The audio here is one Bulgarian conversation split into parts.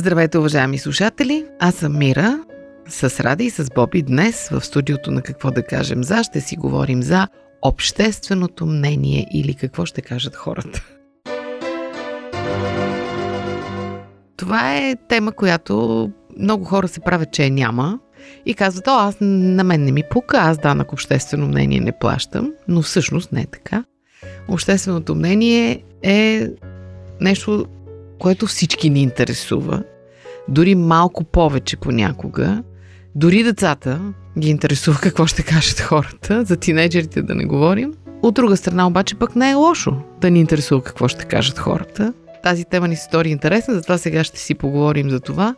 Здравейте, уважаеми слушатели! Аз съм Мира. С Ради и с Боби днес в студиото на Какво да кажем за ще си говорим за общественото мнение или какво ще кажат хората. Това е тема, която много хора се правят, че я няма и казват, о, аз на мен не ми пука, аз данък обществено мнение не плащам, но всъщност не е така. Общественото мнение е нещо, което всички ни интересува, дори малко повече понякога. Дори децата ги интересува какво ще кажат хората, за тинейджерите да не говорим. От друга страна обаче пък не е лошо да ни интересува какво ще кажат хората. Тази тема ни се стори интересна, затова сега ще си поговорим за това.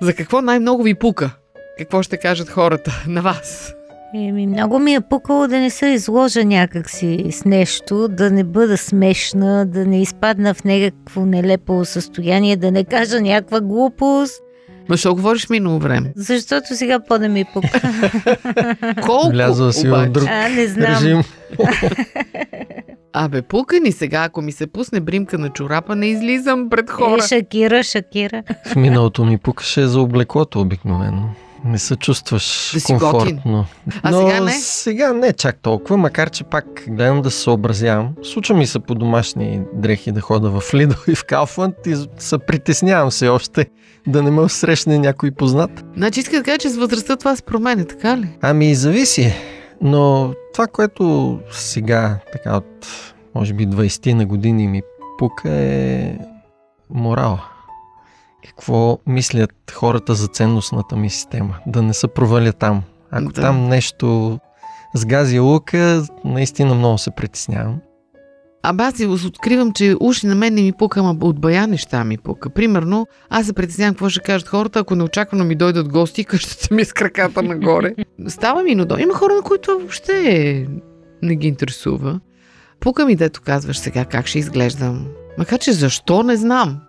За какво най-много ви пука? Какво ще кажат хората на вас? Еми, много ми е пукало да не се изложа някакси с нещо, да не бъда смешна, да не изпадна в някакво нелепо състояние, да не кажа някаква глупост, Ма що говориш минало време? защото сега по да ми пука. Колко Влязла си в друг А, не знам. режим. Абе, пука ни сега, ако ми се пусне бримка на чорапа, не излизам пред хора. Е, Шакира, Шакира. В миналото ми пукаше за облеклото обикновено. Не се чувстваш Да си комфортно. А Но сега не? сега не чак толкова, макар че пак гледам да се съобразявам. Случва ми се по домашни дрехи да хода в Лидо и в Калфанд и се притеснявам се още да не ме срещне някой познат. Значи иска да кажа, че с възрастта това се променя, така ли? Ами, зависи. Но това, което сега, така от, може би, 20 на години ми пука е морала. Какво мислят хората за ценностната ми система? Да не се проваля там. Ако Да. там нещо сгази лука, наистина много се притеснявам. Абе аз откривам, че уши на мен не ми пука, ама от бая неща ми пука. Примерно, аз се притеснявам какво ще кажат хората, ако неочаквано ми дойдат гости, къщата ми с краката нагоре. Става ми нудо. Има хора, на които въобще не ги интересува. Пука ми, дето казваш сега как ще изглеждам. Макар, че защо, не знам.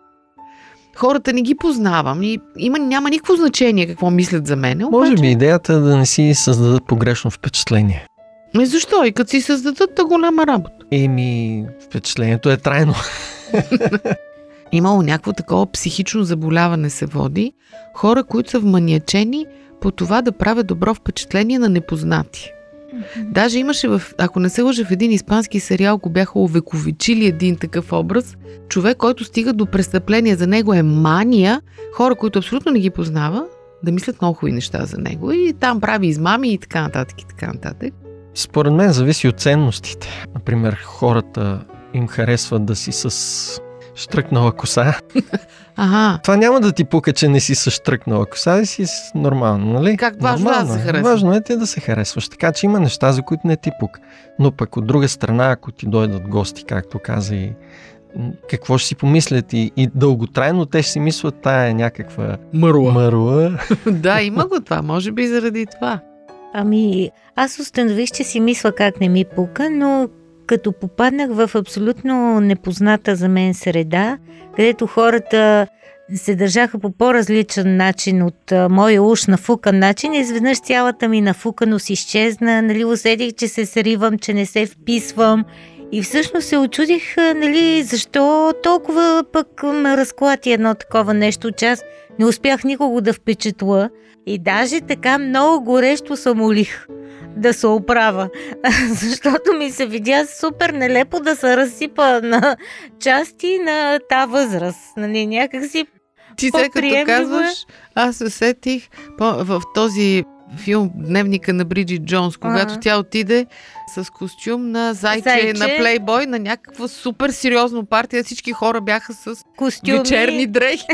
Хората не ги познавам и има, няма никакво значение какво мислят за. Може обаче- би идеята е да не си създадат погрешно впечатление. Ами защо? И като си създадат та голяма работа. Еми, впечатлението е трайно. Имало някакво такова психично заболяване се води. Хора, които са вманиачени по това да правят добро впечатление на непознати. Даже имаше, в, ако не се лъжа, в един испански сериал, го бяха увековечили един такъв образ. Човек, който стига до престъпление, за него е мания. Хора, които абсолютно не ги познава, да мислят много хубави неща за него. И там прави измами и така нататък и така нататък. Според мен зависи от ценностите. Например, хората им харесват да си с штръкнала коса. Ага, Това няма да ти пука, че не си с штръкнала коса, и си с нормално, нали? Как важно е да Нормално се е. харесва. Важно е ти да се харесваш. Така че има неща, за които не ти пука. Но пък от друга страна, ако ти дойдат гости, както каза и какво ще си помислят и, и дълготрайно те ще си мислят тая е някаква мърла. мърла. да, има го това. Може би заради това. Ами, аз установих, че си мисля как не ми пука, но като попаднах в абсолютно непозната за мен среда, където хората се държаха по по-различен начин от моя уж нафукан начин, изведнъж цялата ми нафуканост изчезна, нали, усетих, че се сривам, че не се вписвам. И всъщност се очудих, нали, защо толкова пък ме разклати едно такова нещо, че аз не успях никого да впечатла и даже така много горещо се молих да се оправя, защото ми се видя супер нелепо да се разсипа на части на та възраст. Нали, някак си Ти сега като е. казваш, аз се сетих по, в този филм Дневника на Бриджит Джонс, когато Ага. тя отиде с костюм на зайче, Зайче. на плейбой, на някаква супер сериозно партия. Всички хора бяха с костюми, вечерни дрехи.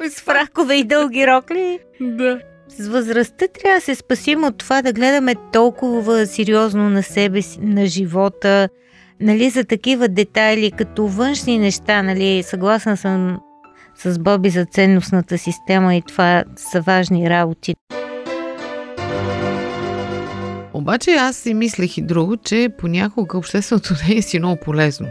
с фракове и дълги рокли. да. С възрастта трябва да се спасим от това да гледаме толкова сериозно на себе си, на живота, нали, за такива детайли, като външни неща, нали, съгласна съм с Боби за ценностната система и това са важни работи. Обаче аз си мислех и друго, че понякога общественото не е си много полезно.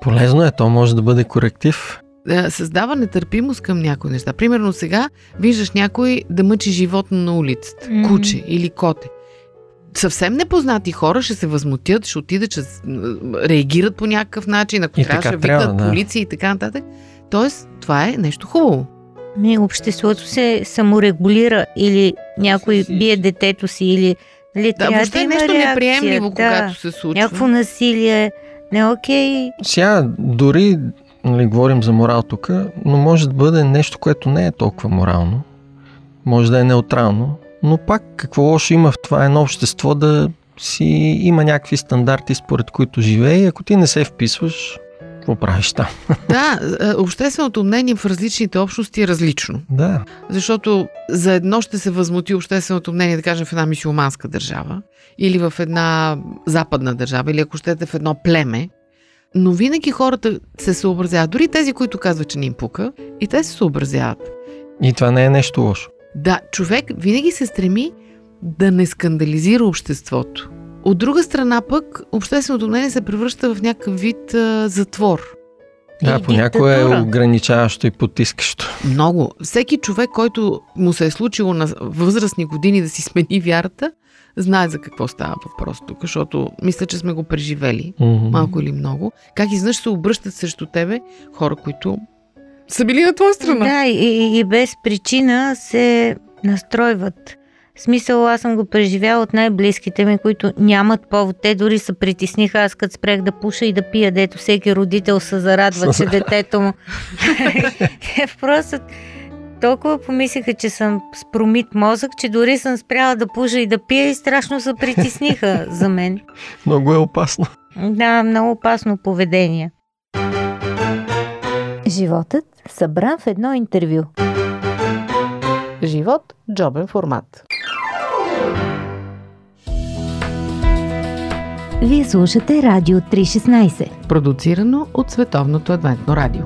Полезно е, то може да бъде коректив. Да създава нетърпимост към някои неща. Примерно сега виждаш някой да мъчи животно на улицата. Мгм. Куче или коте. Съвсем непознати хора ще се възмутят, ще отидат, ще с- реагират по някакъв начин, ако И трябва, ще викнат да. полиция и така нататък. Тоест, това е нещо хубаво. Ми, обществото се саморегулира или някой бие детето си или нали, Да, въобще да нещо реакция, неприемливо, да. когато се случва. Някакво насилие. Не окей. Сега, дори нали, говорим за морал тук, но може да бъде нещо, което не е толкова морално. Може да е неутрално, но пак какво лошо има в това едно общество да си има някакви стандарти, според които живее и ако ти не се вписваш, какво правиш там? Да, е, общественото мнение в различните общности е различно. Да, Защото за едно ще се възмути общественото мнение, да кажем, в една мисиоманска държава или в една западна държава, или ако щете в едно племе. Но винаги хората се съобразяват. Дори тези, които казват, че не им пука, и те се съобразяват. и това не е нещо лошо. Да, човек винаги се стреми да не скандализира обществото. От друга страна пък, общественото мнение се превръща в някакъв вид а, затвор. Да, И понякога е ограничаващо и потискащо. Много. Всеки човек, който му се е случило на възрастни години да си смени вярата, знае за какво става въпрос тук, защото мисля, че сме го преживели, Мгм. малко или много. Как изведнъж се обръщат срещу тебе хора, които са били на твоя страна. Да, и, и, и без причина се настройват. В смисъл, аз съм го преживяла от най-близките ми, които нямат повод. Те дори се притесниха, аз като спрех да пуша и да пия, дето всеки родител се зарадва, че детето му... Те Просто толкова помислиха, че съм с промит мозък, че дори съм спряла да пуша и да пия и страшно се притесниха за мен. Много е опасно. Да, много опасно поведение. Животът събран в едно интервю. Живот – джобен формат. Вие слушате Радио 316. Продуцирано от Световното адвентно радио.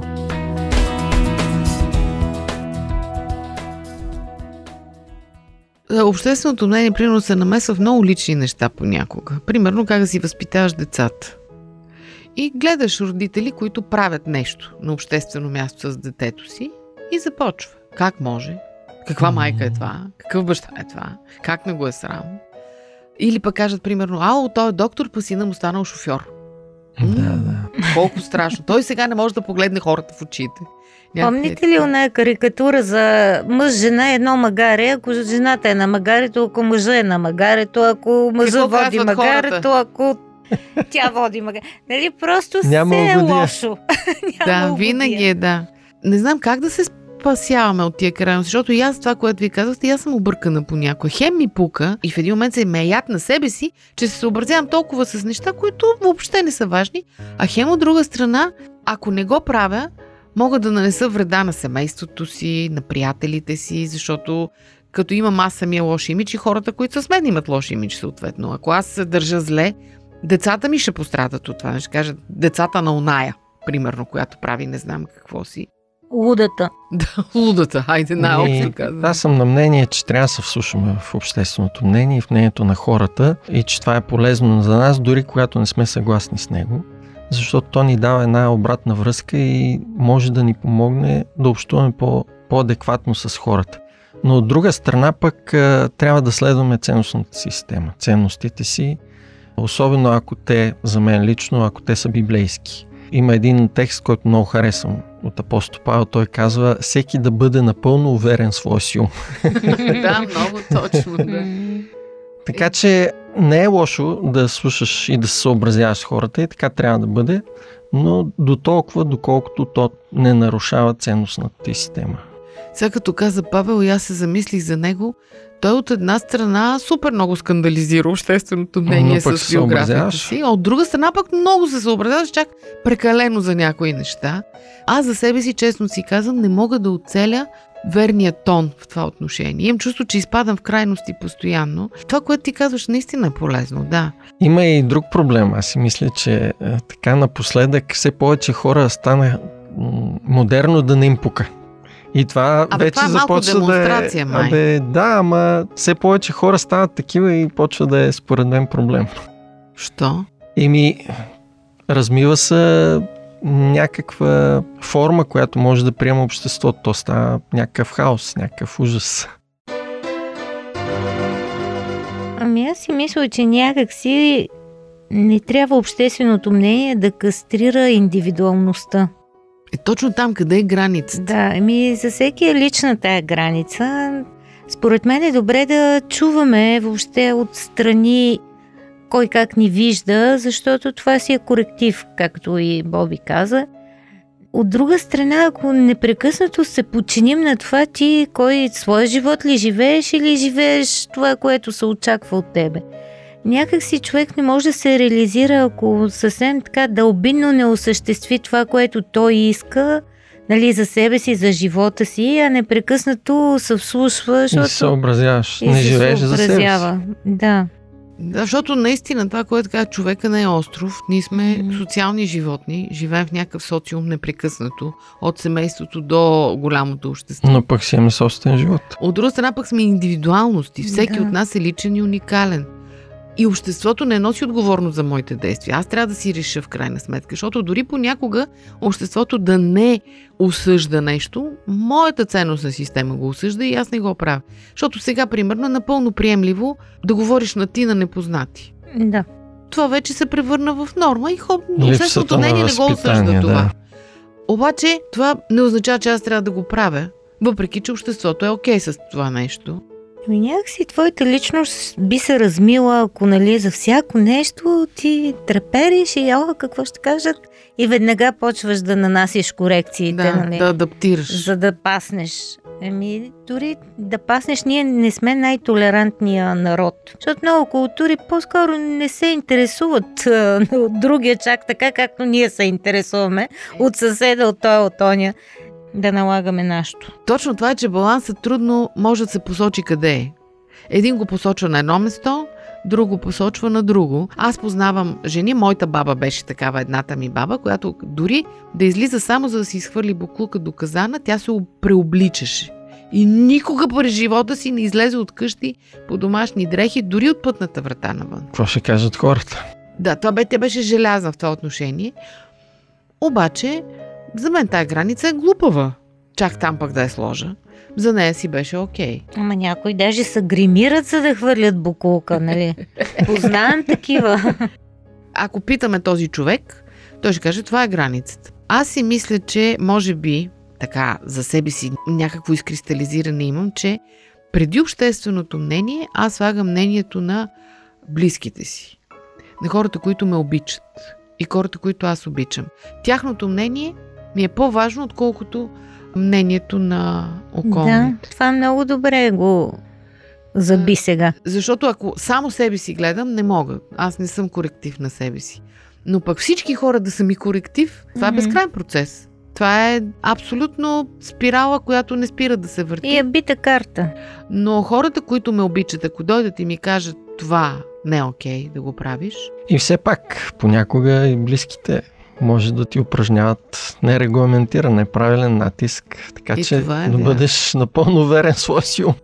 Общественото мнение, примерно, се намесва в много лични неща понякога. Примерно, как си възпитаваш децата. И гледаш родители, които правят нещо на обществено място с детето си и започва. Как може? Каква майка е това? Какъв баща е това? Как не го е срам? Или пък кажат, примерно, ало, той е доктор, па сина му станал шофьор. Да, да. Колко страшно. Той сега не може да погледне хората в очите. Помните ли оная карикатура за мъж, жена, едно магаре? Ако жената е на магарето, ако мъжа е на магарето, ако мъжа Какво води магарето, хората? ако тя води магарето. Нали, просто Няма все е угодия. лошо. Да, Няма угодия. винаги е, да. Не знам как да се спасяваме от тия крайности, защото и аз това, което ви казахте, аз съм объркана понякога. Хем ми пука и в един момент се ме е яд на себе си, че се съобразявам толкова с неща, които въобще не са важни, а хем от друга страна, ако не го правя, мога да нанеса вреда на семейството си, на приятелите си, защото като имам аз самия лош имидж и хората, които са с мен имат лош имидж съответно. Ако аз се държа зле, децата ми ще пострадат от това. Ще кажат децата на оная, примерно, която прави не знам какво си. Лудата. Да, лудата, хайде, най-общо казвам. Аз съм на мнение, че трябва да се вслушаме в общественото мнение и в мнението на хората и че това е полезно за нас, дори когато не сме съгласни с него, защото то ни дава една обратна връзка и може да ни помогне да общуваме по, по-адекватно с хората. Но от друга страна пък трябва да следваме ценностната система, ценностите си, особено ако те, за мен лично, ако те са библейски. Има един текст, който много харесвам от апостол Павел. Той казва, всеки да бъде напълно уверен в своя си ум. да, много точно. Да. Така че не е лошо да слушаш и да се съобразяваш с хората и така трябва да бъде, но до толкова, доколкото то не нарушава ценностната ти система. Сега като каза Павел, и аз се замислих за него, той от една страна супер много скандализира общественото мнение с биографията си, а от друга страна пък много се съобразяваш чак прекалено за някои неща. Аз за себе си, честно си казвам, не мога да оцеля верния тон в това отношение. Имам чувство, че изпадам в крайности постоянно. Това, което ти казваш, наистина е полезно, да. Има и друг проблем. Аз си мисля, че е, така напоследък все повече хора стана модерно да не им пука. И това Абе, вече това е малко започва да е... май. Абе, да, ама все повече хора стават такива и почва да е според мен проблем. Що? Еми, размива се някаква форма, която може да приема обществото. То става някакъв хаос, някакъв ужас. Ами аз си мисля, че някак си не трябва общественото мнение да кастрира индивидуалността. Е точно там, къде е границата. Да, ами за всеки е лична тая граница. Според мен е добре да чуваме въобще отстрани кой как ни вижда, защото това си е коректив, както и Боби каза. От друга страна, ако непрекъснато се подчиним на това, ти кой своя живот ли живееш или живееш това, което се очаква от тебе. Някак си човек не може да се реализира, ако съвсем така дълбинно не осъществи това, което той иска, нали, за себе си, за живота си, а непрекъснато се вслушва, Не се защото съобразяваш. и Не живееш за себе си. Да. Да, защото наистина това, което казва човека не е остров. Ние сме Мгм. социални животни, живеем в някакъв социум непрекъснато, от семейството до голямото общество. Но пък си имаме собствен живот. От друга страна пък сме индивидуалности. Всеки Да. от нас е личен и уникален. И обществото не носи отговорност за моите действия. Аз трябва да си реша в крайна сметка, защото дори понякога обществото да не осъжда нещо, моята ценностна система го осъжда и аз не го правя. Защото сега, примерно, е напълно приемливо да говориш на ти на непознати. Да. Това вече се превърна в норма и хоп, общественото мнение не го осъжда това. да. Обаче това не означава, че аз трябва да го правя, въпреки че обществото е окей с това нещо. Ами някакси твоята личност би се размила, ако нали за всяко нещо ти трепериш и о, какво ще кажат и веднага почваш да нанасиш корекциите, Да, нали, да адаптираш. за да паснеш. Еми, дори да паснеш, ние не сме най-толерантния народ. Защото много култури по-скоро не се интересуват а, от другия чак така, както ние се интересуваме от съседа, от той, от оня, да налагаме нашето. Точно това е, че балансът трудно може да се посочи къде е. Един го посочва на едно место, друг го посочва на друго. Аз познавам жени, моята баба беше такава, едната ми баба, която дори да излиза само за да си изхвърли буклука до казана, тя се преобличаше. И никога през живота си не излезе от къщи по домашни дрехи, дори от пътната врата навън. Какво ще кажат хората? Да, това бе, тя беше желязна в това отношение. Обаче, за мен тая граница е глупава. Чак там пък да я сложа. За нея си беше окей. Ама някои даже се гримират, за да хвърлят букулка, нали? Познавам такива. Ако питаме този човек, той ще каже, това е границата. Аз си мисля, че може би, така за себе си някакво изкристализиране имам, че преди общественото мнение, аз слагам мнението на близките си. На хората, които ме обичат. И хората, които аз обичам. Тяхното мнение ми е по-важно, отколкото мнението на да, околните. това много добре го заби сега. Защото ако само себе си гледам, не мога. Аз не съм коректив на себе си. Но пък всички хора да са ми коректив, това Мгм. е безкрайен процес. Това е абсолютно спирала, която не спира да се върти. И е бита карта. Но хората, които ме обичат, ако дойдат и ми кажат това не е окей да го правиш, И все пак, понякога и близките може да ти упражняват нерегламентиран, неправилен натиск, така И че е да бъдеш напълно уверен в своя си ум.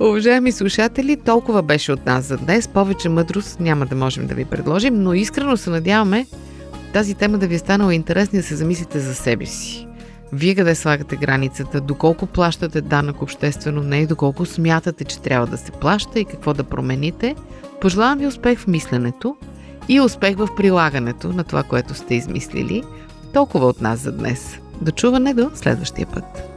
Уважаеми слушатели, толкова беше от нас за днес. Повече мъдрост няма да можем да ви предложим, но искрено се надяваме тази тема да ви е станала интересна и да се замислите за себе си. Вие къде слагате границата, доколко плащате данък обществено мнение, доколко смятате, че трябва да се плаща и какво да промените. Пожелавам ви успех в мисленето и успех в прилагането на това, което сте измислили. Толкова от нас за днес. До чуване до следващия път.